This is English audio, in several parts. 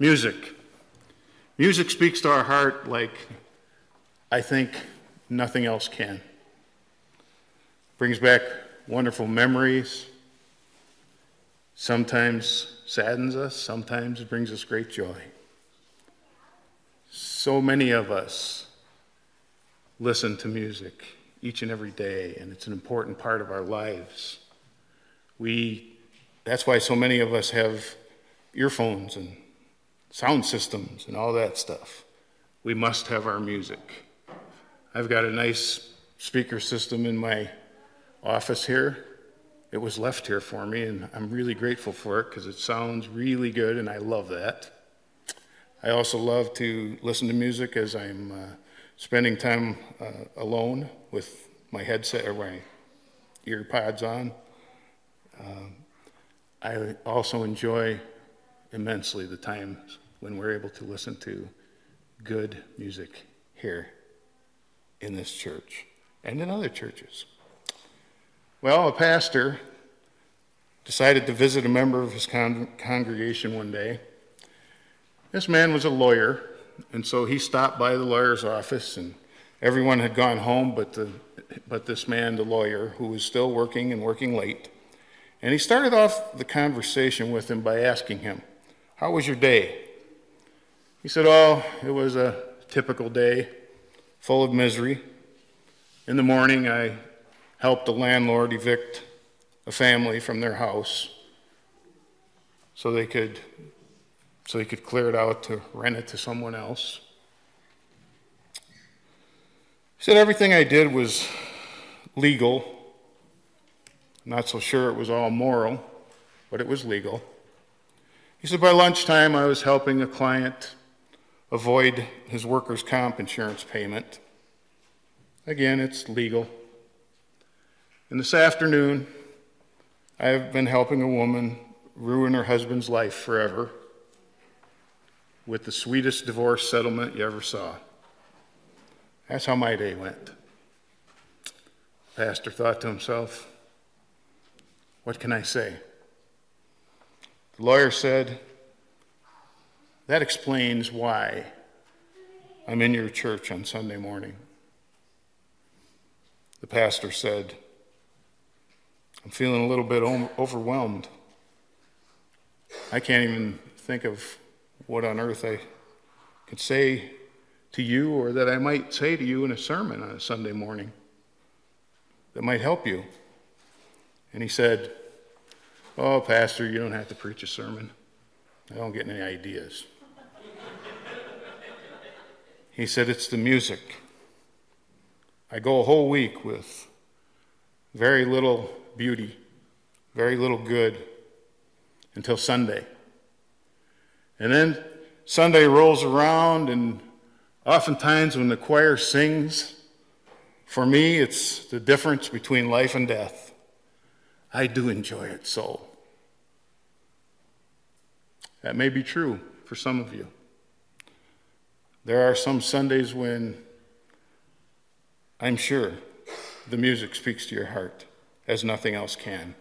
Music. Music speaks to our heart like I think nothing else can. Brings back wonderful memories. Sometimes saddens us, sometimes it brings us great joy. So many of us listen to music each and every day, and it's an important part of our lives. We, that's why so many of us have earphones and sound systems and all that stuff. We must have our music. I've got a nice speaker system in my office here. It was left here for me, and I'm really grateful for it because it sounds really good, and I love that. I also love to listen to music as I'm uh, spending time uh, alone with my headset or my ear pods on. Um, I also enjoy immensely the times when we're able to listen to good music here in this church and in other churches. Well, a pastor decided to visit a member of his con- congregation one day. This man was a lawyer, and so he stopped by the lawyer's office, and everyone had gone home but, the, but this man, the lawyer, who was still working and working late. And he started off the conversation with him by asking him, How was your day? He said, Oh, it was a typical day, full of misery. In the morning, I helped the landlord evict a family from their house so they could so he could clear it out to rent it to someone else. He said everything I did was legal. I'm not so sure it was all moral, but it was legal. He said by lunchtime I was helping a client avoid his workers' comp insurance payment. Again, it's legal. And this afternoon, I have been helping a woman ruin her husband's life forever with the sweetest divorce settlement you ever saw. That's how my day went. Pastor thought to himself, What can I say? The lawyer said, That explains why I'm in your church on Sunday morning. The pastor said, I'm feeling a little bit overwhelmed. I can't even think of what on earth I could say to you or that I might say to you in a sermon on a Sunday morning that might help you. And he said, Oh, Pastor, you don't have to preach a sermon. I don't get any ideas. he said, It's the music. I go a whole week with very little beauty, very little good until Sunday. And then Sunday rolls around, and oftentimes when the choir sings, for me, it's the difference between life and death. I do enjoy it so. That may be true for some of you. There are some Sundays when I'm sure the music speaks to your heart as nothing else can.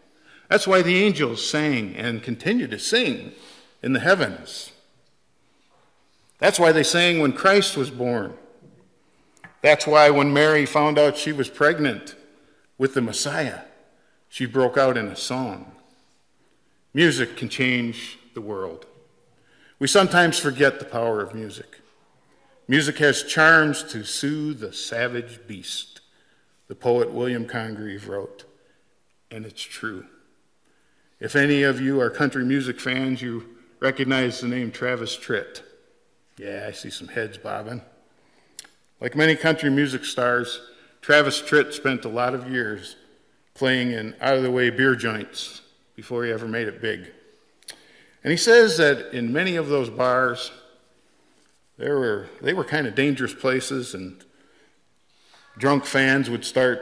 That's why the angels sang and continue to sing in the heavens. That's why they sang when Christ was born. That's why when Mary found out she was pregnant with the Messiah, she broke out in a song. Music can change the world. We sometimes forget the power of music. Music has charms to soothe the savage beast, the poet William Congreve wrote and it's true. If any of you are country music fans, you recognize the name Travis Tritt. Yeah, I see some heads bobbing. Like many country music stars, Travis Tritt spent a lot of years playing in out of the way beer joints before he ever made it big. And he says that in many of those bars, there were, they were kind of dangerous places, and drunk fans would start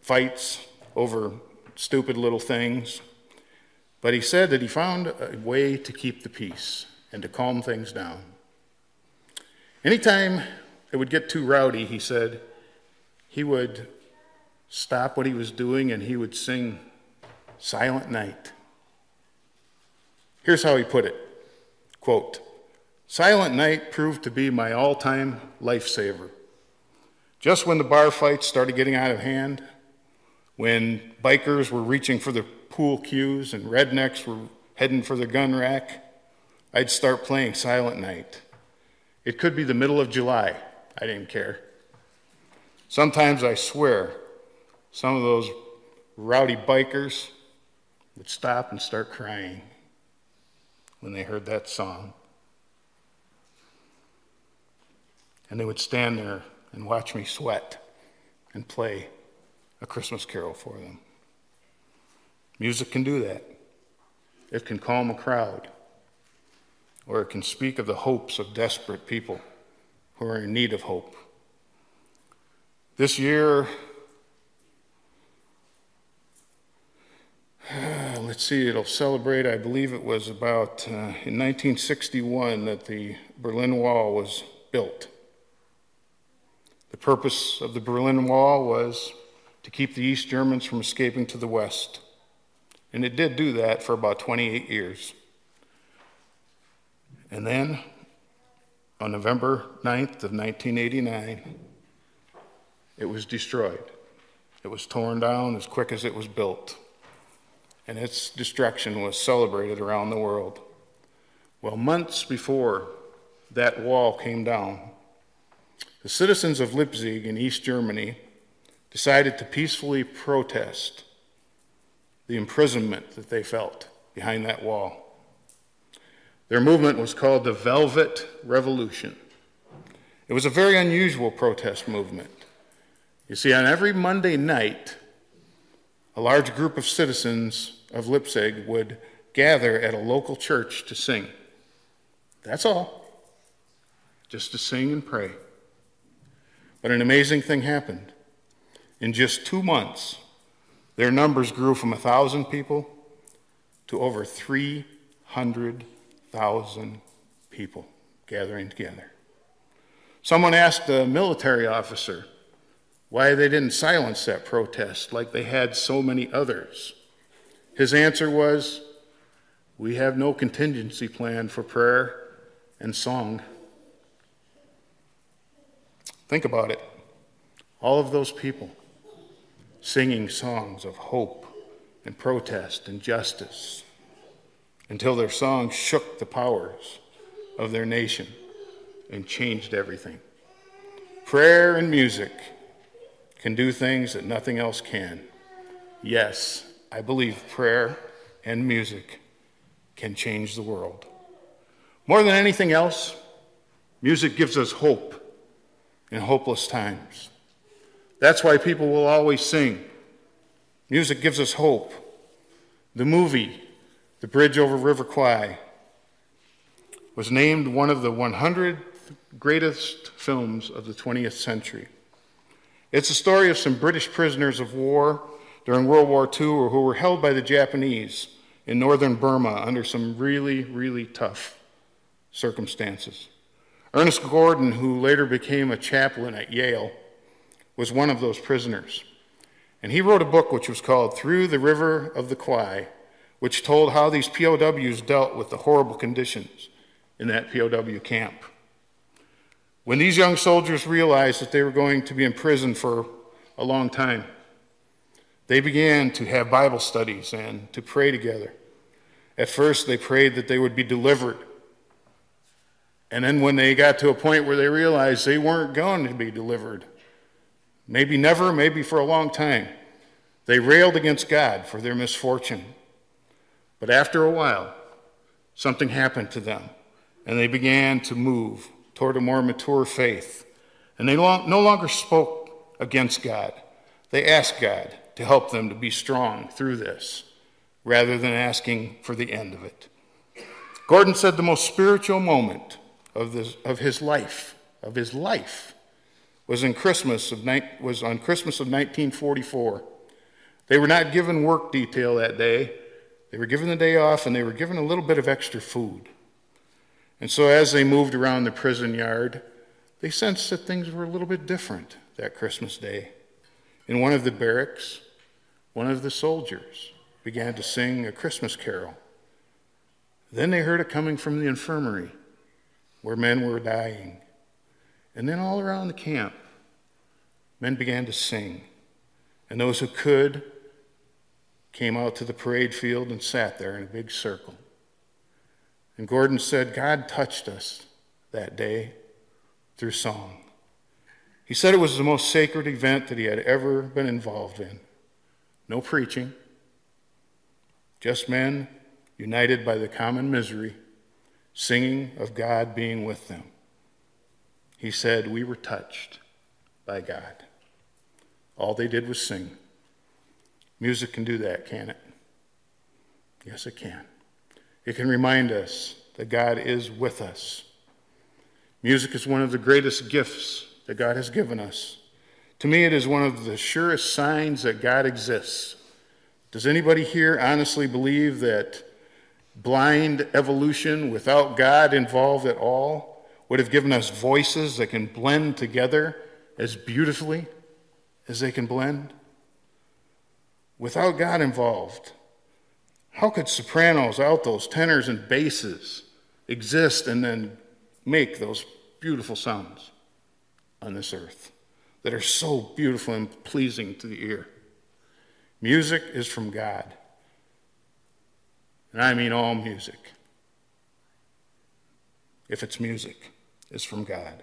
fights over stupid little things. But he said that he found a way to keep the peace and to calm things down. Anytime it would get too rowdy, he said, he would stop what he was doing and he would sing Silent Night. Here's how he put it quote, Silent Night proved to be my all time lifesaver. Just when the bar fights started getting out of hand, when bikers were reaching for the pool cues and rednecks were heading for the gun rack, I'd start playing Silent Night. It could be the middle of July. I didn't care. Sometimes I swear some of those rowdy bikers would stop and start crying when they heard that song. And they would stand there and watch me sweat and play a Christmas carol for them. Music can do that. It can calm a crowd, or it can speak of the hopes of desperate people who are in need of hope. This year, let's see, it'll celebrate, I believe it was about uh, in 1961 that the Berlin Wall was built. The purpose of the Berlin Wall was to keep the East Germans from escaping to the West. And it did do that for about 28 years. And then, on November 9th of 1989, it was destroyed. It was torn down as quick as it was built. And its destruction was celebrated around the world. Well, months before that wall came down, the citizens of Leipzig in East Germany decided to peacefully protest the imprisonment that they felt behind that wall. Their movement was called the Velvet Revolution. It was a very unusual protest movement. You see, on every Monday night, a large group of citizens of Leipzig would gather at a local church to sing. That's all. Just to sing and pray. But an amazing thing happened. In just two months, their numbers grew from 1,000 people to over 300,000 people gathering together. Someone asked a military officer why they didn't silence that protest like they had so many others. His answer was, We have no contingency plan for prayer and song. Think about it. All of those people singing songs of hope and protest and justice until their songs shook the powers of their nation and changed everything. Prayer and music can do things that nothing else can. Yes, I believe prayer and music can change the world. More than anything else, music gives us hope in hopeless times. That's why people will always sing. Music gives us hope. The movie, The Bridge over River Kwai, was named one of the 100 greatest films of the 20th century. It's a story of some British prisoners of war during World War II who were held by the Japanese in northern Burma under some really, really tough circumstances. Ernest Gordon, who later became a chaplain at Yale, was one of those prisoners. And he wrote a book which was called Through the River of the Kwai, which told how these POWs dealt with the horrible conditions in that POW camp. When these young soldiers realized that they were going to be in prison for a long time, they began to have Bible studies and to pray together. At first, they prayed that they would be delivered. And then, when they got to a point where they realized they weren't going to be delivered, maybe never, maybe for a long time. They railed against God for their misfortune. But after a while, something happened to them, and they began to move toward a more mature faith. And they no longer spoke against God. They asked God to help them to be strong through this, rather than asking for the end of it. Gordon said the most spiritual moment of, this, of his life, of his life, was, in Christmas of, was on Christmas of 1944. They were not given work detail that day. They were given the day off and they were given a little bit of extra food. And so as they moved around the prison yard, they sensed that things were a little bit different that Christmas day. In one of the barracks, one of the soldiers began to sing a Christmas carol. Then they heard it coming from the infirmary where men were dying. And then all around the camp, men began to sing. And those who could came out to the parade field and sat there in a big circle. And Gordon said, God touched us that day through song. He said it was the most sacred event that he had ever been involved in. No preaching, just men united by the common misery, singing of God being with them. He said, We were touched by God. All they did was sing. Music can do that, can it? Yes, it can. It can remind us that God is with us. Music is one of the greatest gifts that God has given us. To me, it is one of the surest signs that God exists. Does anybody here honestly believe that blind evolution without God involved at all would have given us voices that can blend together as beautifully as they can blend? Without God involved, how could sopranos, altos, tenors, and basses exist and then make those beautiful sounds on this earth that are so beautiful and pleasing to the ear? Music is from God. And I mean all music. If it's music, it's from God.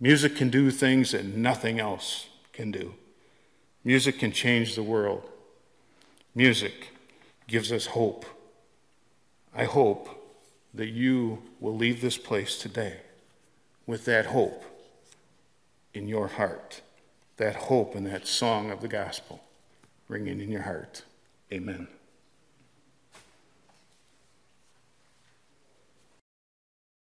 Music can do things that nothing else can do. Music can change the world. Music gives us hope. I hope that you will leave this place today with that hope in your heart, that hope and that song of the gospel ringing in your heart. Amen.